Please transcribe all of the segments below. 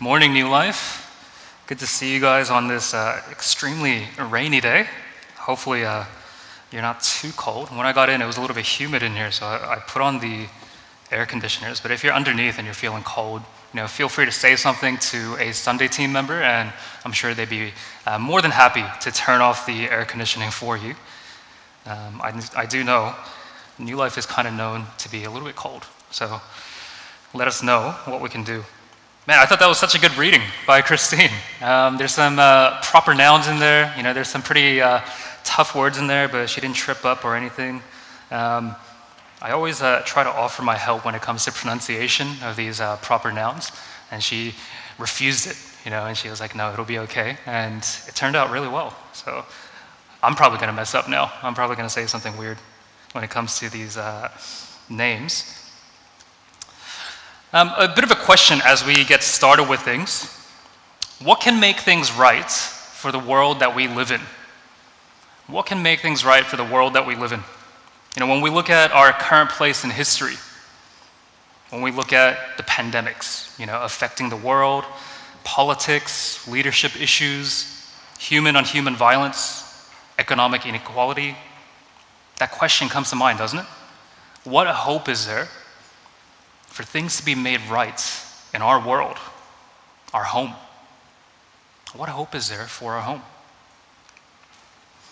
Morning, New Life. Good to see you guys on this uh, extremely rainy day. Hopefully, uh, you're not too cold. When I got in, it was a little bit humid in here, so I, I, put on the air conditioners. But if you're underneath and you're feeling cold, you know, feel free to say something to a Sunday team member, and I'm sure they'd be uh, more than happy to turn off the air conditioning for you. Um, I, I do know New Life is kind of known to be a little bit cold, so let us know what we can do. Man, I thought that was such a good reading by Christine. Um, there's some uh, proper nouns in there. You know, there's some pretty uh, tough words in there, but she didn't trip up or anything. Um, I always uh, try to offer my help when it comes to pronunciation of these uh, proper nouns, and she refused it. You know, and she was like, "No, it'll be okay," and it turned out really well. So I'm probably going to mess up now. I'm probably going to say something weird when it comes to these uh, names. Um, a bit of a question as we get started with things. What can make things right for the world that we live in? What can make things right for the world that we live in? You know, when we look at our current place in history, when we look at the pandemics, you know, affecting the world, politics, leadership issues, human on human violence, economic inequality, that question comes to mind, doesn't it? What hope is there for things to be made right in our world, our home. What hope is there for our home?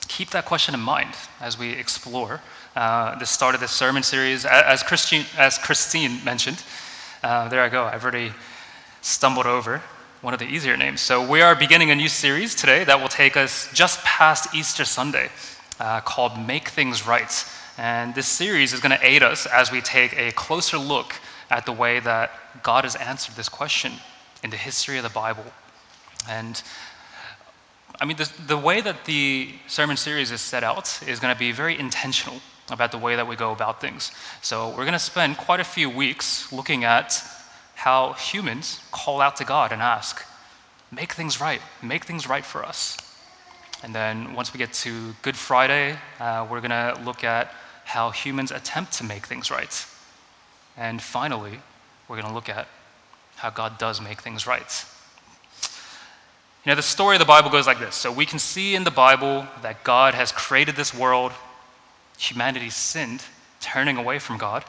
Keep that question in mind as we explore uh, the start of this sermon series. As Christine, as Christine mentioned, uh, there I go, I've already stumbled over one of the easier names. So, we are beginning a new series today that will take us just past Easter Sunday uh, called Make Things Right. And this series is going to aid us as we take a closer look at the way that God has answered this question in the history of the Bible. And I mean, the, the way that the sermon series is set out is going to be very intentional about the way that we go about things. So, we're going to spend quite a few weeks looking at how humans call out to God and ask, make things right, make things right for us. And then once we get to Good Friday, uh, we're going to look at how humans attempt to make things right. And finally, we're going to look at how God does make things right. You know, the story of the Bible goes like this. So we can see in the Bible that God has created this world, humanity sinned, turning away from God.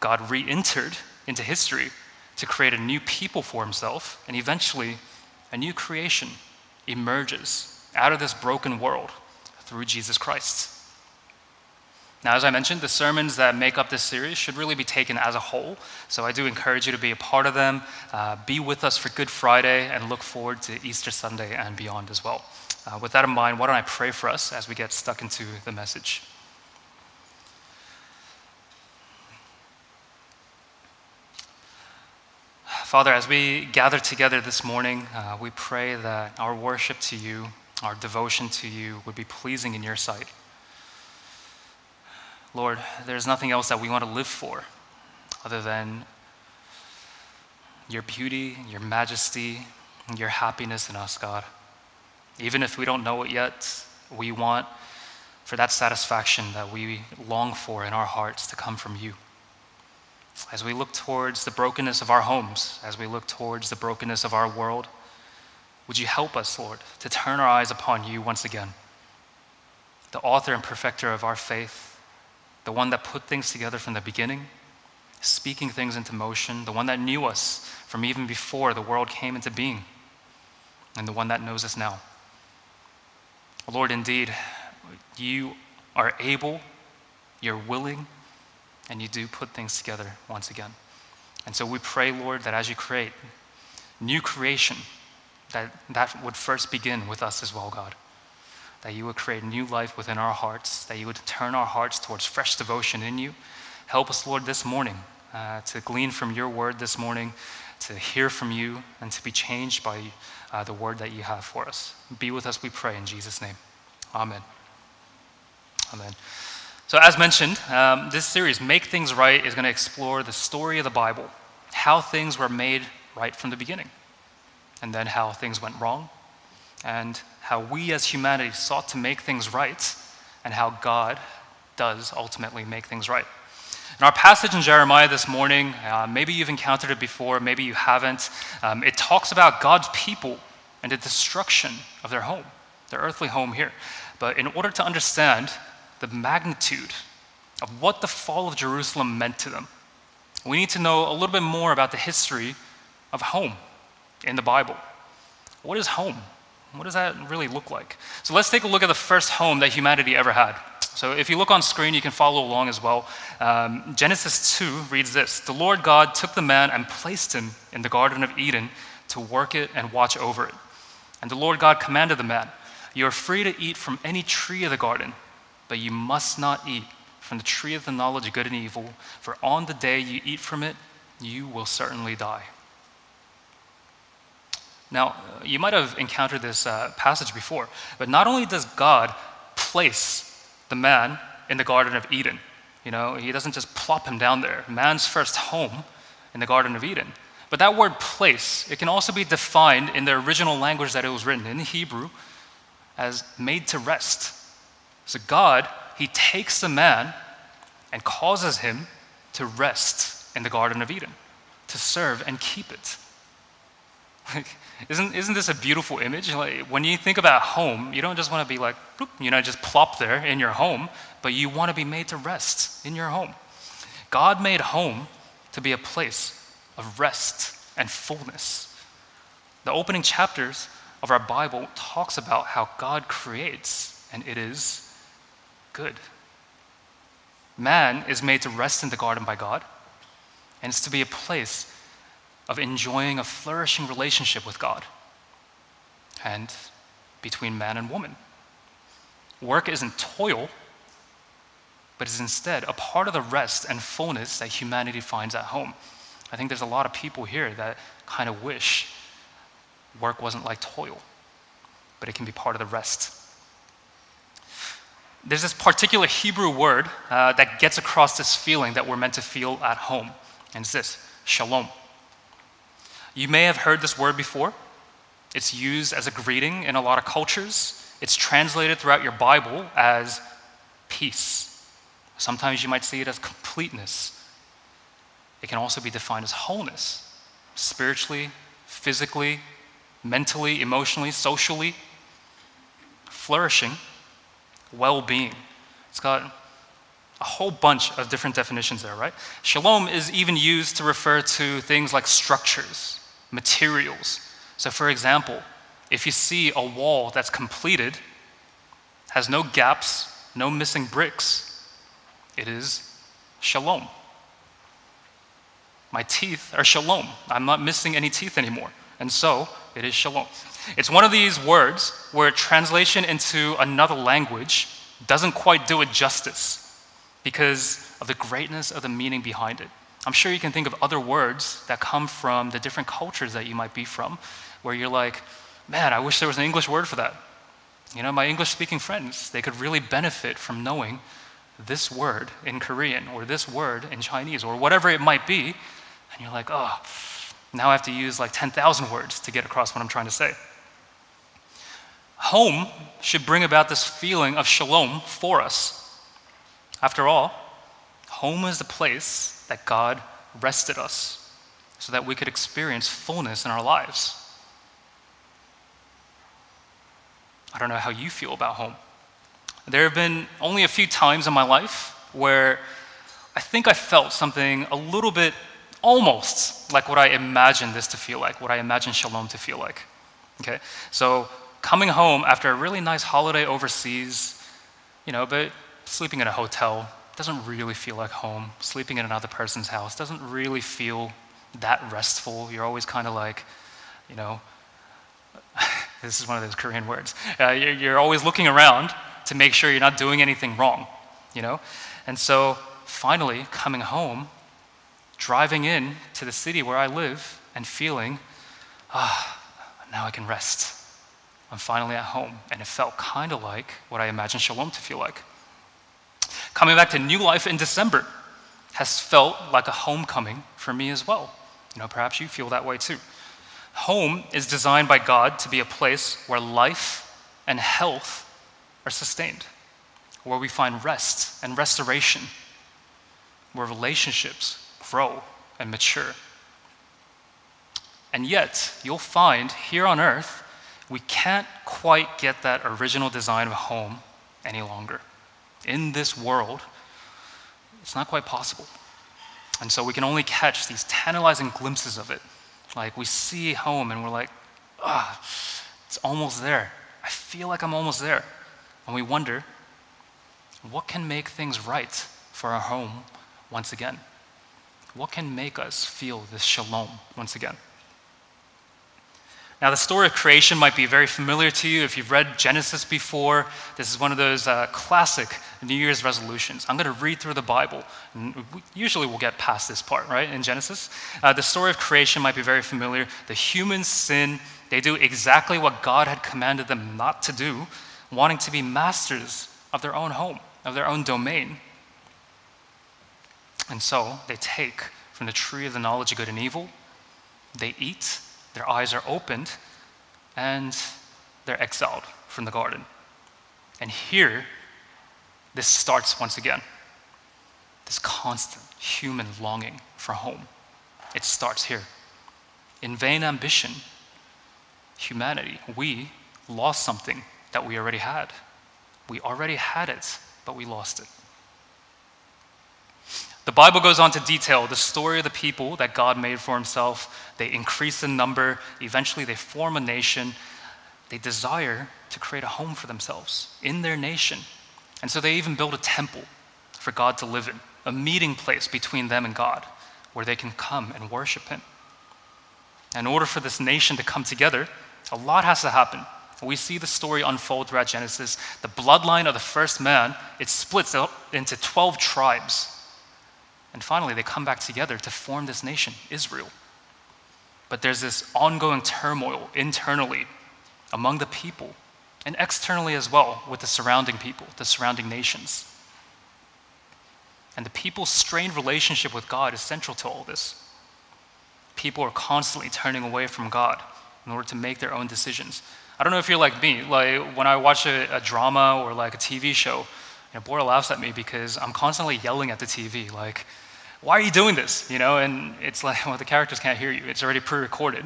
God re entered into history to create a new people for himself, and eventually, a new creation emerges out of this broken world through Jesus Christ. Now, as I mentioned, the sermons that make up this series should really be taken as a whole. So I do encourage you to be a part of them, uh, be with us for Good Friday, and look forward to Easter Sunday and beyond as well. Uh, with that in mind, why don't I pray for us as we get stuck into the message? Father, as we gather together this morning, uh, we pray that our worship to you, our devotion to you, would be pleasing in your sight. Lord, there's nothing else that we want to live for other than your beauty, your majesty, your happiness in us, God. Even if we don't know it yet, we want for that satisfaction that we long for in our hearts to come from you. As we look towards the brokenness of our homes, as we look towards the brokenness of our world, would you help us, Lord, to turn our eyes upon you once again, the author and perfecter of our faith, the one that put things together from the beginning, speaking things into motion, the one that knew us from even before the world came into being, and the one that knows us now. Lord, indeed, you are able, you're willing, and you do put things together once again. And so we pray, Lord, that as you create new creation, that that would first begin with us as well, God that you would create new life within our hearts, that you would turn our hearts towards fresh devotion in you. Help us, Lord, this morning uh, to glean from your word this morning, to hear from you, and to be changed by uh, the word that you have for us. Be with us, we pray, in Jesus' name. Amen. Amen. So, as mentioned, um, this series, Make Things Right, is going to explore the story of the Bible, how things were made right from the beginning, and then how things went wrong, and how we as humanity sought to make things right and how God does ultimately make things right. In our passage in Jeremiah this morning, uh, maybe you've encountered it before, maybe you haven't. Um, it talks about God's people and the destruction of their home, their earthly home here. But in order to understand the magnitude of what the fall of Jerusalem meant to them, we need to know a little bit more about the history of home in the Bible. What is home? What does that really look like? So let's take a look at the first home that humanity ever had. So if you look on screen, you can follow along as well. Um, Genesis 2 reads this The Lord God took the man and placed him in the Garden of Eden to work it and watch over it. And the Lord God commanded the man, You are free to eat from any tree of the garden, but you must not eat from the tree of the knowledge of good and evil, for on the day you eat from it, you will certainly die. Now, you might have encountered this uh, passage before, but not only does God place the man in the Garden of Eden, you know, he doesn't just plop him down there, man's first home in the Garden of Eden. But that word place, it can also be defined in the original language that it was written in Hebrew as made to rest. So God he takes the man and causes him to rest in the Garden of Eden, to serve and keep it. Like, isn't, isn't this a beautiful image? Like, when you think about home, you don't just want to be like, bloop, you know, just plop there in your home, but you want to be made to rest in your home. God made home to be a place of rest and fullness. The opening chapters of our Bible talks about how God creates, and it is good. Man is made to rest in the garden by God, and it's to be a place of enjoying a flourishing relationship with God and between man and woman. Work isn't toil, but is instead a part of the rest and fullness that humanity finds at home. I think there's a lot of people here that kind of wish work wasn't like toil, but it can be part of the rest there's this particular Hebrew word uh, that gets across this feeling that we're meant to feel at home, and it's this shalom. You may have heard this word before. It's used as a greeting in a lot of cultures. It's translated throughout your Bible as peace. Sometimes you might see it as completeness. It can also be defined as wholeness, spiritually, physically, mentally, emotionally, socially, flourishing well being. It's got a whole bunch of different definitions there, right? Shalom is even used to refer to things like structures, materials. So, for example, if you see a wall that's completed, has no gaps, no missing bricks, it is shalom. My teeth are shalom. I'm not missing any teeth anymore. And so, it is shalom. It's one of these words where translation into another language doesn't quite do it justice because of the greatness of the meaning behind it. I'm sure you can think of other words that come from the different cultures that you might be from, where you're like, man, I wish there was an English word for that. You know, my English speaking friends, they could really benefit from knowing this word in Korean or this word in Chinese or whatever it might be. And you're like, oh, now I have to use like 10,000 words to get across what I'm trying to say. Home should bring about this feeling of shalom for us. After all, home is the place that God rested us so that we could experience fullness in our lives. I don't know how you feel about home. There have been only a few times in my life where I think I felt something a little bit almost like what I imagined this to feel like, what I imagined shalom to feel like. Okay? So coming home after a really nice holiday overseas, you know, but sleeping in a hotel doesn't really feel like home. Sleeping in another person's house doesn't really feel that restful. You're always kind of like, you know, this is one of those Korean words. Uh, you're, you're always looking around to make sure you're not doing anything wrong, you know? And so finally, coming home, driving in to the city where I live and feeling, ah, now I can rest. I'm finally at home. And it felt kind of like what I imagined Shalom to feel like. Coming back to New Life in December has felt like a homecoming for me as well. You know, perhaps you feel that way too. Home is designed by God to be a place where life and health are sustained, where we find rest and restoration, where relationships grow and mature. And yet, you'll find here on earth, we can't quite get that original design of a home any longer. In this world, it's not quite possible. And so we can only catch these tantalizing glimpses of it. Like we see home and we're like, ah, it's almost there. I feel like I'm almost there. And we wonder, what can make things right for our home once again? What can make us feel this shalom once again? Now, the story of creation might be very familiar to you if you've read Genesis before. This is one of those uh, classic New Year's resolutions. I'm going to read through the Bible. Usually, we'll get past this part, right, in Genesis. Uh, the story of creation might be very familiar. The humans sin, they do exactly what God had commanded them not to do, wanting to be masters of their own home, of their own domain. And so, they take from the tree of the knowledge of good and evil, they eat their eyes are opened, and they're exiled from the garden. And here, this starts once again this constant human longing for home. It starts here. In vain ambition, humanity, we lost something that we already had. We already had it, but we lost it. The Bible goes on to detail the story of the people that God made for himself. They increase in number. Eventually, they form a nation. They desire to create a home for themselves in their nation. And so they even build a temple for God to live in, a meeting place between them and God where they can come and worship Him. In order for this nation to come together, a lot has to happen. We see the story unfold throughout Genesis. The bloodline of the first man, it splits into 12 tribes and finally, they come back together to form this nation, Israel. But there's this ongoing turmoil internally among the people and externally as well with the surrounding people, the surrounding nations. And the people's strained relationship with God is central to all this. People are constantly turning away from God in order to make their own decisions. I don't know if you're like me. Like when I watch a, a drama or like a TV show, you know, Bora laughs at me because I'm constantly yelling at the TV, like, why are you doing this? You know, and it's like, well, the characters can't hear you. It's already pre-recorded.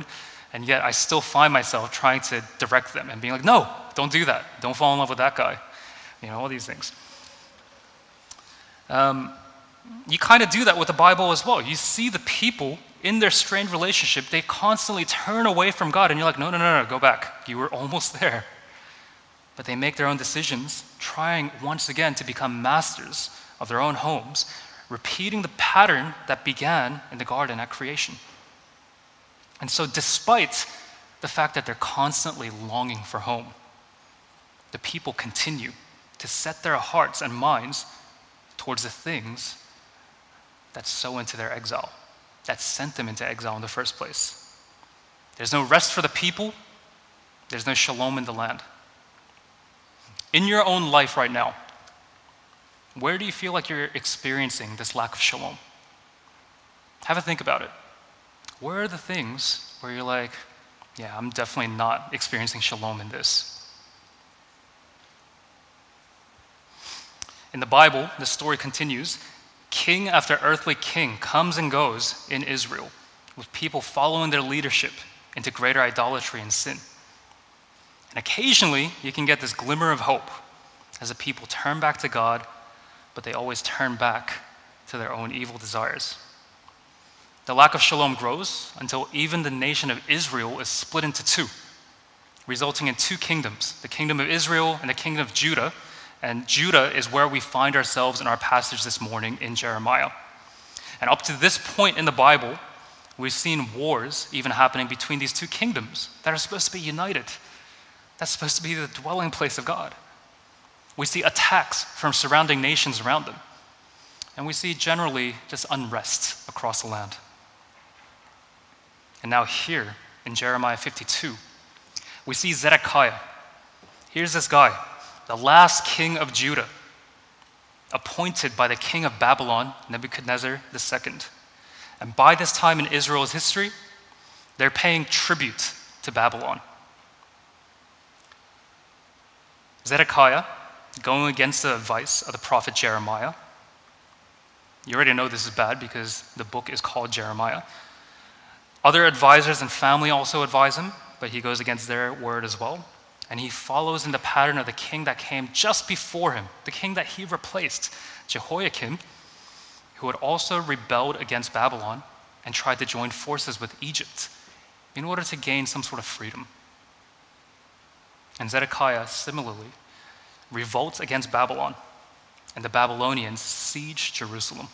And yet I still find myself trying to direct them and being like, no, don't do that. Don't fall in love with that guy. You know, all these things. Um, you kind of do that with the Bible as well. You see the people in their strained relationship, they constantly turn away from God, and you're like, no, no, no, no, go back. You were almost there. But they make their own decisions, trying once again to become masters of their own homes, repeating the pattern that began in the garden at creation. And so, despite the fact that they're constantly longing for home, the people continue to set their hearts and minds towards the things that sow into their exile, that sent them into exile in the first place. There's no rest for the people, there's no shalom in the land. In your own life right now, where do you feel like you're experiencing this lack of shalom? Have a think about it. Where are the things where you're like, yeah, I'm definitely not experiencing shalom in this? In the Bible, the story continues. King after earthly king comes and goes in Israel, with people following their leadership into greater idolatry and sin. And occasionally, you can get this glimmer of hope as the people turn back to God but they always turn back to their own evil desires. The lack of shalom grows until even the nation of Israel is split into two, resulting in two kingdoms the kingdom of Israel and the kingdom of Judah. And Judah is where we find ourselves in our passage this morning in Jeremiah. And up to this point in the Bible, we've seen wars even happening between these two kingdoms that are supposed to be united. That's supposed to be the dwelling place of God. We see attacks from surrounding nations around them. And we see generally just unrest across the land. And now, here in Jeremiah 52, we see Zedekiah. Here's this guy, the last king of Judah, appointed by the king of Babylon, Nebuchadnezzar II. And by this time in Israel's history, they're paying tribute to Babylon. Zedekiah going against the advice of the prophet Jeremiah, You already know this is bad because the book is called Jeremiah. Other advisors and family also advise him, but he goes against their word as well. And he follows in the pattern of the king that came just before him, the king that he replaced, Jehoiakim, who had also rebelled against Babylon and tried to join forces with Egypt in order to gain some sort of freedom. And Zedekiah, similarly, revolts against Babylon, and the Babylonians siege Jerusalem.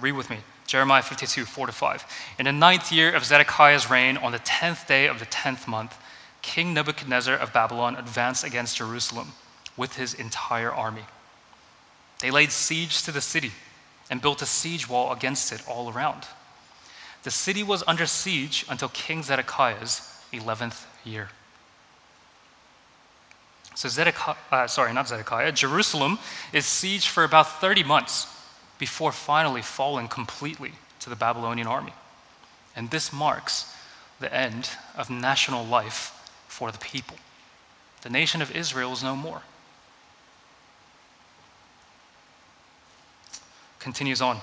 Read with me Jeremiah 52, 4 to 5. In the ninth year of Zedekiah's reign, on the tenth day of the tenth month, King Nebuchadnezzar of Babylon advanced against Jerusalem with his entire army. They laid siege to the city and built a siege wall against it all around. The city was under siege until King Zedekiah's 11th year. So Zedekiah, uh, sorry, not Zedekiah, Jerusalem is sieged for about 30 months before finally falling completely to the Babylonian army. And this marks the end of national life for the people. The nation of Israel is no more. Continues on.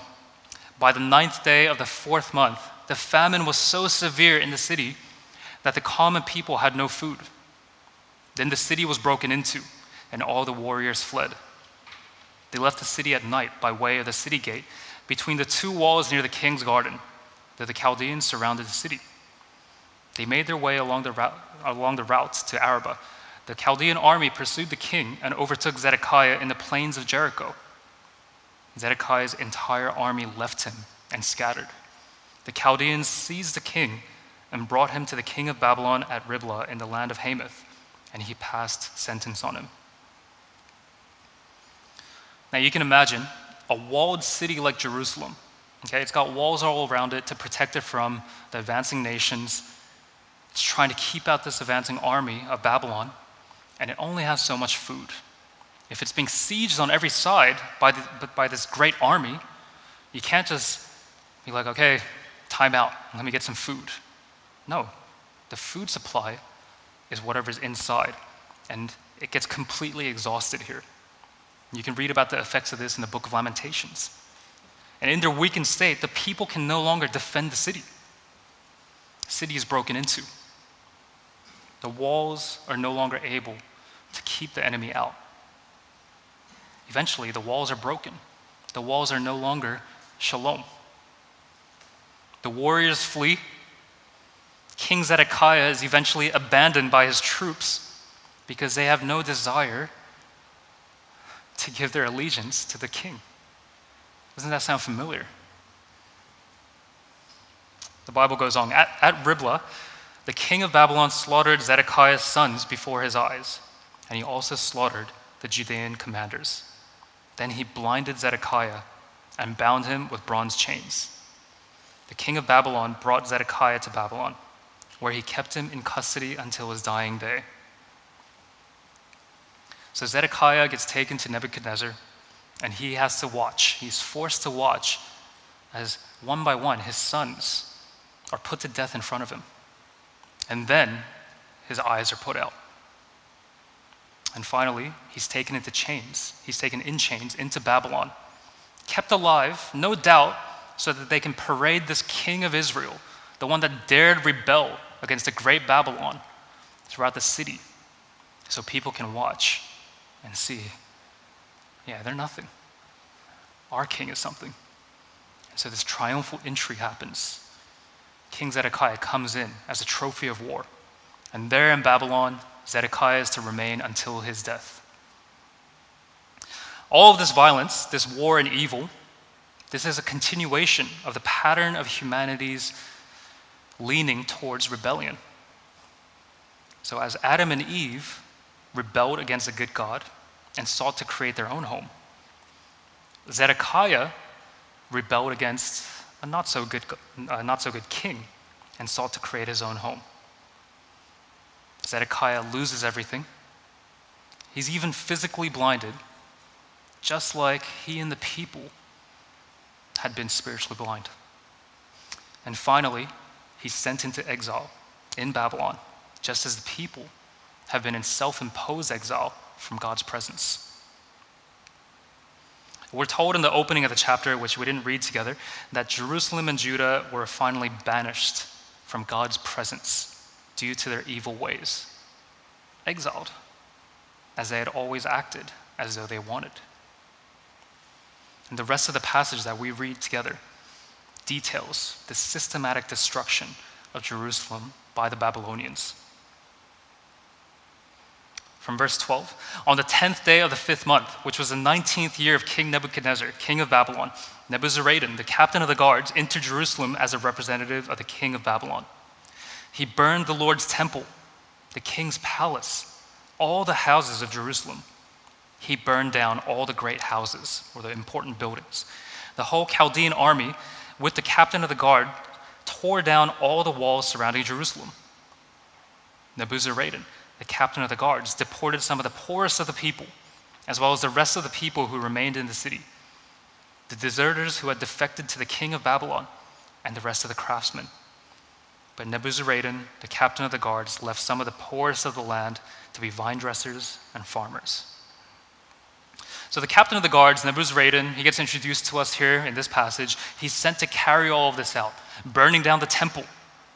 By the ninth day of the fourth month, the famine was so severe in the city that the common people had no food. Then the city was broken into, and all the warriors fled. They left the city at night by way of the city gate between the two walls near the king's garden, that the Chaldeans surrounded the city. They made their way along the, route, along the route to Arabah. The Chaldean army pursued the king and overtook Zedekiah in the plains of Jericho. Zedekiah's entire army left him and scattered. The Chaldeans seized the king and brought him to the king of Babylon at Riblah in the land of Hamath, and he passed sentence on him. Now you can imagine a walled city like Jerusalem. Okay, it's got walls all around it to protect it from the advancing nations. It's trying to keep out this advancing army of Babylon, and it only has so much food. If it's being sieged on every side by, the, by this great army, you can't just be like, okay, time out, let me get some food. No, the food supply is whatever's inside, and it gets completely exhausted here. You can read about the effects of this in the book of Lamentations. And in their weakened state, the people can no longer defend the city. The city is broken into. The walls are no longer able to keep the enemy out. Eventually, the walls are broken. The walls are no longer shalom. The warriors flee. King Zedekiah is eventually abandoned by his troops because they have no desire to give their allegiance to the king. Doesn't that sound familiar? The Bible goes on. At, at Riblah, the king of Babylon slaughtered Zedekiah's sons before his eyes, and he also slaughtered the Judean commanders. Then he blinded Zedekiah and bound him with bronze chains. The king of Babylon brought Zedekiah to Babylon, where he kept him in custody until his dying day. So Zedekiah gets taken to Nebuchadnezzar, and he has to watch. He's forced to watch as one by one his sons are put to death in front of him. And then his eyes are put out. And finally, he's taken into chains. He's taken in chains into Babylon, kept alive, no doubt, so that they can parade this king of Israel, the one that dared rebel against the great Babylon, throughout the city, so people can watch and see yeah, they're nothing. Our king is something. And so this triumphal entry happens. King Zedekiah comes in as a trophy of war. And there in Babylon, Zedekiah is to remain until his death. All of this violence, this war and evil, this is a continuation of the pattern of humanity's leaning towards rebellion. So, as Adam and Eve rebelled against a good God and sought to create their own home, Zedekiah rebelled against a not so good, uh, not so good king and sought to create his own home. Zedekiah loses everything. He's even physically blinded, just like he and the people had been spiritually blind. And finally, he's sent into exile in Babylon, just as the people have been in self imposed exile from God's presence. We're told in the opening of the chapter, which we didn't read together, that Jerusalem and Judah were finally banished from God's presence due to their evil ways, exiled, as they had always acted as though they wanted. And the rest of the passage that we read together details the systematic destruction of Jerusalem by the Babylonians. From verse 12 On the 10th day of the fifth month, which was the 19th year of King Nebuchadnezzar, king of Babylon, Nebuzaradan, the captain of the guards, entered Jerusalem as a representative of the king of Babylon. He burned the Lord's temple, the king's palace, all the houses of Jerusalem. He burned down all the great houses, or the important buildings. The whole Chaldean army, with the captain of the guard, tore down all the walls surrounding Jerusalem. Nebuzaradan, the captain of the guards, deported some of the poorest of the people, as well as the rest of the people who remained in the city, the deserters who had defected to the king of Babylon, and the rest of the craftsmen. But Nebuzaradan, the captain of the guards, left some of the poorest of the land to be vine dressers and farmers. So the captain of the guards, Nebuzaradan, he gets introduced to us here in this passage. He's sent to carry all of this out, burning down the temple,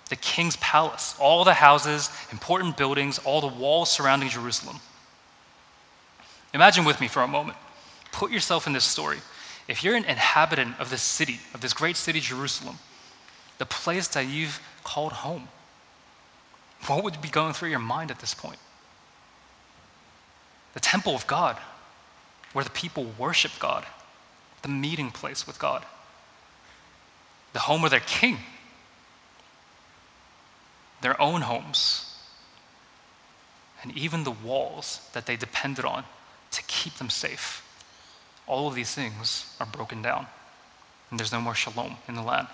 the king's palace, all the houses, important buildings, all the walls surrounding Jerusalem. Imagine with me for a moment. Put yourself in this story. If you're an inhabitant of this city, of this great city, Jerusalem, the place that you've called home, what would be going through your mind at this point? The temple of God, where the people worship God, the meeting place with God, the home of their king their own homes, and even the walls that they depended on to keep them safe. All of these things are broken down, and there's no more shalom in the land.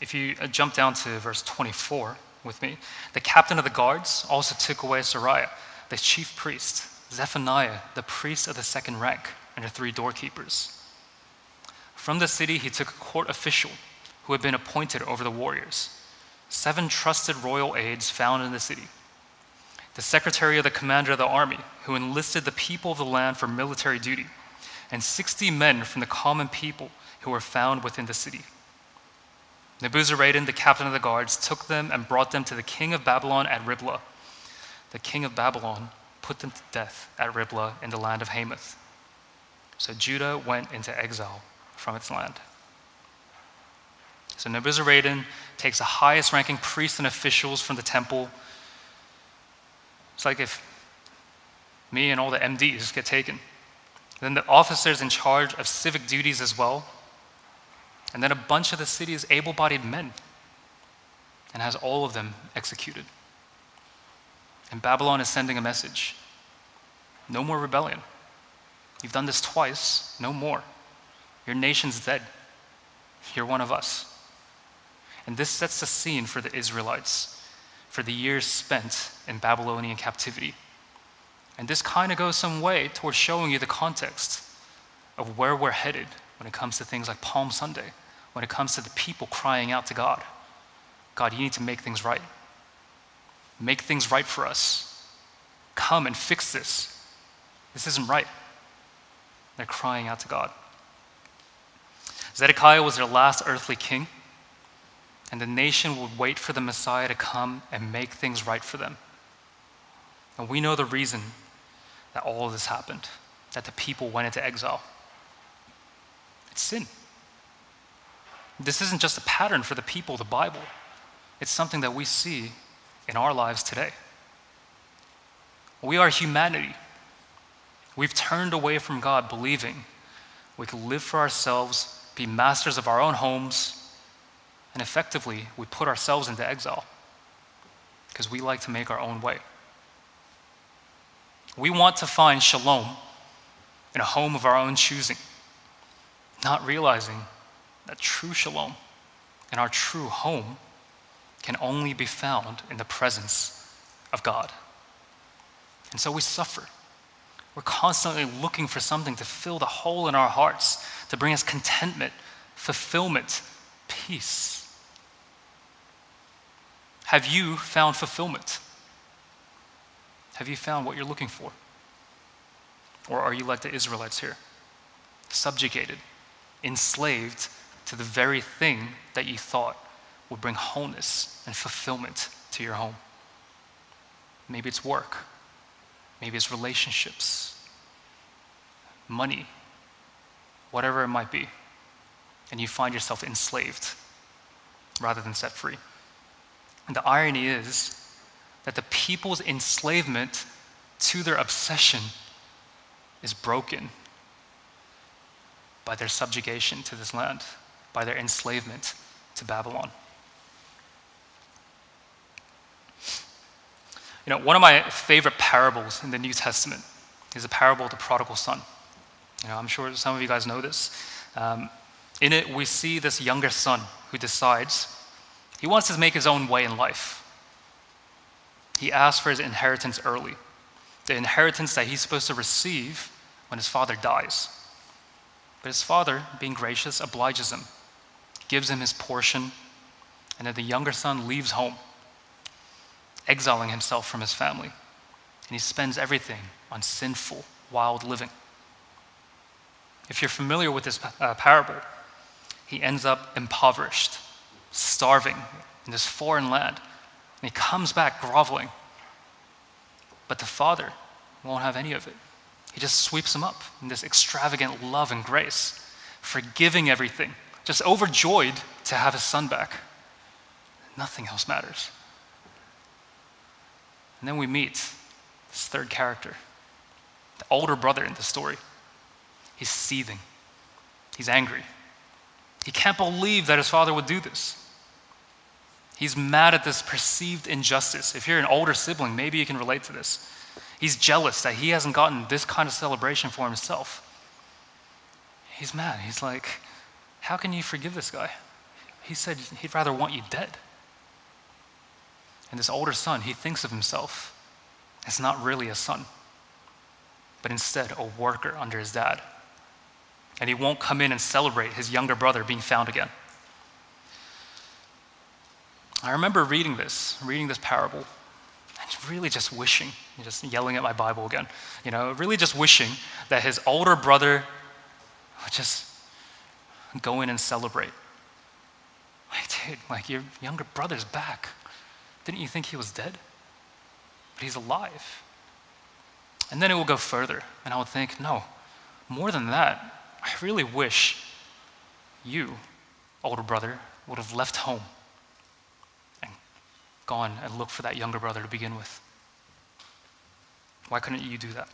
If you uh, jump down to verse 24 with me, the captain of the guards also took away Seraiah, the chief priest, Zephaniah, the priest of the second rank, and the three doorkeepers. From the city, he took a court official who had been appointed over the warriors, seven trusted royal aides found in the city, the secretary of the commander of the army, who enlisted the people of the land for military duty, and 60 men from the common people who were found within the city. Nebuzaradan, the captain of the guards, took them and brought them to the king of Babylon at Riblah. The king of Babylon put them to death at Riblah in the land of Hamath. So Judah went into exile from its land. So Nebuzaradan takes the highest ranking priests and officials from the temple. It's like if me and all the MDs get taken. Then the officers in charge of civic duties as well. And then a bunch of the city's able bodied men. And has all of them executed. And Babylon is sending a message no more rebellion. You've done this twice, no more. Your nation's dead. You're one of us. And this sets the scene for the Israelites for the years spent in Babylonian captivity. And this kind of goes some way towards showing you the context of where we're headed when it comes to things like Palm Sunday, when it comes to the people crying out to God God, you need to make things right. Make things right for us. Come and fix this. This isn't right. They're crying out to God. Zedekiah was their last earthly king, and the nation would wait for the Messiah to come and make things right for them. And we know the reason that all of this happened, that the people went into exile. It's sin. This isn't just a pattern for the people of the Bible, it's something that we see in our lives today. We are humanity. We've turned away from God, believing we can live for ourselves be masters of our own homes, and effectively, we put ourselves into exile because we like to make our own way. We want to find shalom in a home of our own choosing, not realizing that true shalom and our true home can only be found in the presence of God. And so we suffer. We're constantly looking for something to fill the hole in our hearts to bring us contentment, fulfillment, peace. Have you found fulfillment? Have you found what you're looking for? Or are you like the Israelites here? Subjugated, enslaved to the very thing that you thought would bring wholeness and fulfillment to your home. Maybe it's work, maybe it's relationships, money, whatever it might be. And you find yourself enslaved rather than set free. And the irony is that the people's enslavement to their obsession is broken by their subjugation to this land, by their enslavement to Babylon. You know, one of my favorite parables in the New Testament is the parable of the prodigal son. You know, I'm sure some of you guys know this. Um, in it, we see this younger son who decides he wants to make his own way in life. He asks for his inheritance early, the inheritance that he's supposed to receive when his father dies. But his father, being gracious, obliges him, gives him his portion, and then the younger son leaves home, exiling himself from his family. And he spends everything on sinful, wild living. If you're familiar with this uh, parable, he ends up impoverished, starving in this foreign land. And he comes back groveling. But the father won't have any of it. He just sweeps him up in this extravagant love and grace, forgiving everything, just overjoyed to have his son back. Nothing else matters. And then we meet this third character, the older brother in the story. He's seething, he's angry. He can't believe that his father would do this. He's mad at this perceived injustice. If you're an older sibling, maybe you can relate to this. He's jealous that he hasn't gotten this kind of celebration for himself. He's mad. He's like, How can you forgive this guy? He said he'd rather want you dead. And this older son, he thinks of himself as not really a son, but instead a worker under his dad. And he won't come in and celebrate his younger brother being found again. I remember reading this, reading this parable, really just wishing, just yelling at my Bible again, you know, really just wishing that his older brother would just go in and celebrate. Like, dude, like your younger brother's back. Didn't you think he was dead? But he's alive. And then it will go further, and I would think, no, more than that, I really wish you, older brother, would have left home gone and looked for that younger brother to begin with? Why couldn't you do that?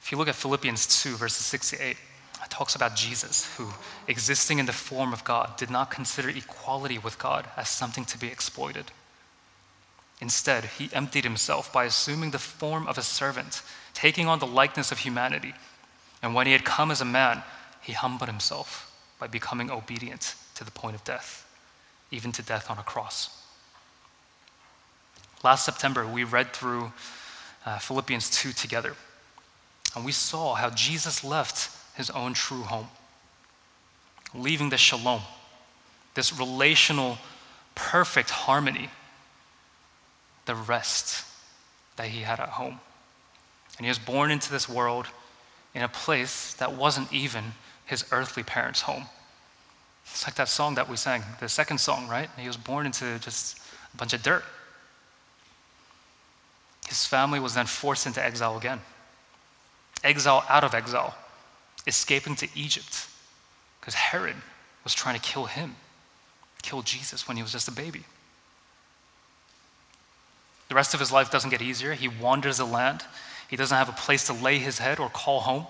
If you look at Philippians 2, verses 6 to 8, it talks about Jesus, who, existing in the form of God, did not consider equality with God as something to be exploited. Instead, he emptied himself by assuming the form of a servant, taking on the likeness of humanity. And when he had come as a man, he humbled himself by becoming obedient to the point of death, even to death on a cross. Last September, we read through uh, Philippians 2 together, and we saw how Jesus left his own true home, leaving the shalom, this relational, perfect harmony, the rest that he had at home. And he was born into this world in a place that wasn't even his earthly parents' home. It's like that song that we sang, the second song, right? He was born into just a bunch of dirt. His family was then forced into exile again. Exile out of exile, escaping to Egypt, because Herod was trying to kill him, kill Jesus when he was just a baby. The rest of his life doesn't get easier. He wanders the land. He doesn't have a place to lay his head or call home.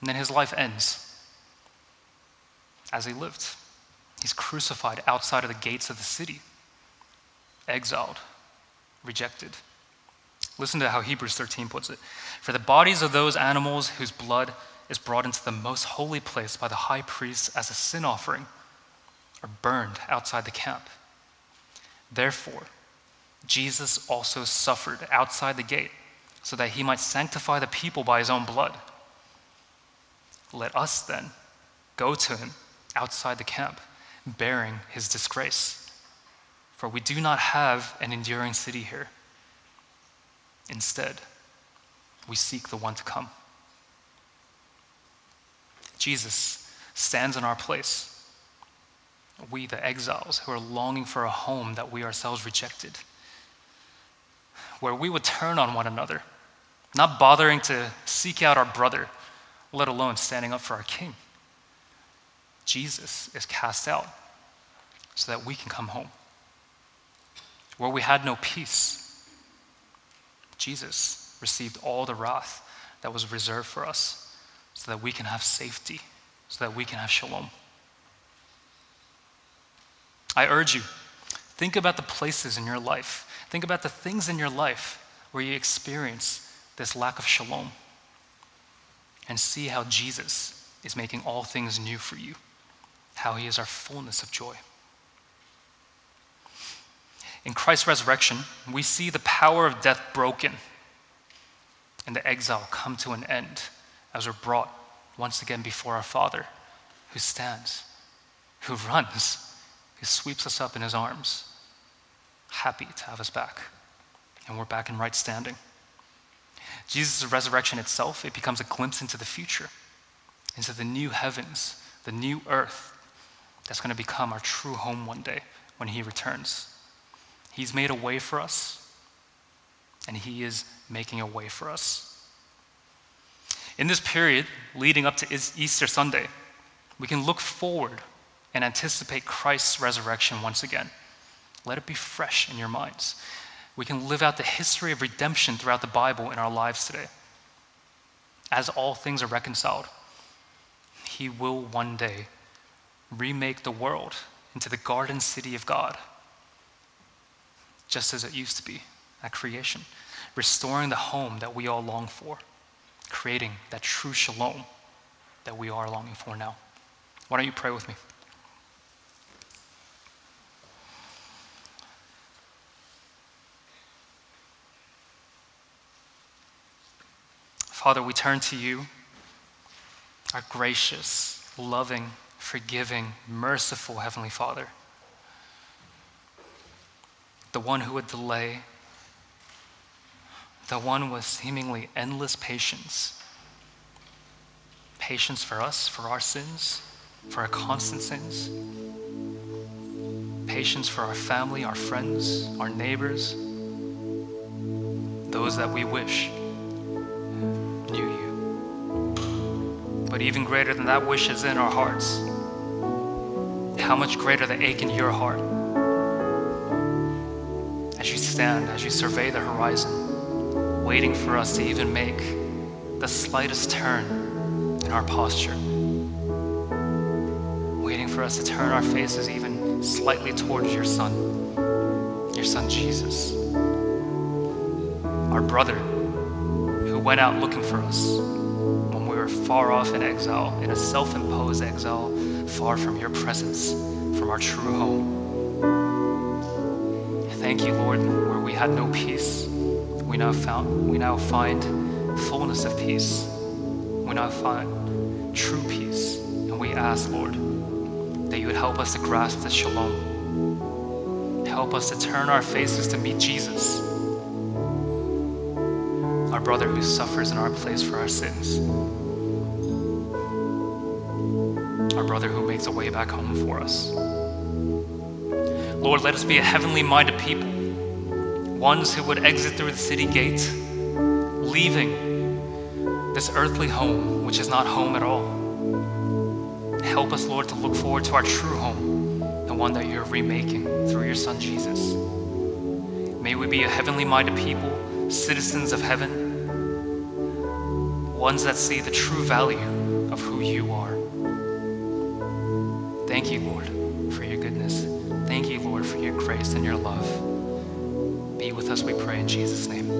And then his life ends as he lived. He's crucified outside of the gates of the city, exiled, rejected. Listen to how Hebrews 13 puts it. For the bodies of those animals whose blood is brought into the most holy place by the high priest as a sin offering are burned outside the camp. Therefore, Jesus also suffered outside the gate so that he might sanctify the people by his own blood. Let us then go to him outside the camp, bearing his disgrace. For we do not have an enduring city here, Instead, we seek the one to come. Jesus stands in our place. We, the exiles, who are longing for a home that we ourselves rejected, where we would turn on one another, not bothering to seek out our brother, let alone standing up for our king. Jesus is cast out so that we can come home. Where we had no peace, Jesus received all the wrath that was reserved for us so that we can have safety, so that we can have shalom. I urge you, think about the places in your life, think about the things in your life where you experience this lack of shalom, and see how Jesus is making all things new for you, how he is our fullness of joy. In Christ's resurrection, we see the power of death broken and the exile come to an end as we're brought once again before our Father who stands, who runs, who sweeps us up in his arms, happy to have us back. And we're back in right standing. Jesus' resurrection itself, it becomes a glimpse into the future, into the new heavens, the new earth that's going to become our true home one day when he returns. He's made a way for us, and He is making a way for us. In this period leading up to Easter Sunday, we can look forward and anticipate Christ's resurrection once again. Let it be fresh in your minds. We can live out the history of redemption throughout the Bible in our lives today. As all things are reconciled, He will one day remake the world into the garden city of God just as it used to be at creation, restoring the home that we all long for, creating that true shalom that we are longing for now. Why don't you pray with me? Father, we turn to you, our gracious, loving, forgiving, merciful Heavenly Father the one who would delay, the one with seemingly endless patience. Patience for us, for our sins, for our constant sins. Patience for our family, our friends, our neighbors, those that we wish knew you. But even greater than that wish is in our hearts. How much greater the ache in your heart. As you stand, as you survey the horizon, waiting for us to even make the slightest turn in our posture, waiting for us to turn our faces even slightly towards your Son, your Son Jesus, our brother who went out looking for us when we were far off in exile, in a self imposed exile, far from your presence, from our true home. Thank you, Lord, where we had no peace, we now found we now find fullness of peace. We now find true peace. And we ask, Lord, that you would help us to grasp the shalom. Help us to turn our faces to meet Jesus, our brother who suffers in our place for our sins, makes a way back home for us. Lord, let us be a heavenly minded people, ones who would exit through the city gate, leaving this earthly home, which is not home at all. Help us, Lord, to look forward to our true home, the one that you're remaking through your Son Jesus. May we be a heavenly minded people, citizens of heaven, ones that see the true value of who you are. Thank you, Lord, for your goodness. Thank you, Lord, for your grace and your love. Be with us, we pray, in Jesus' name.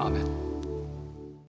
Amen.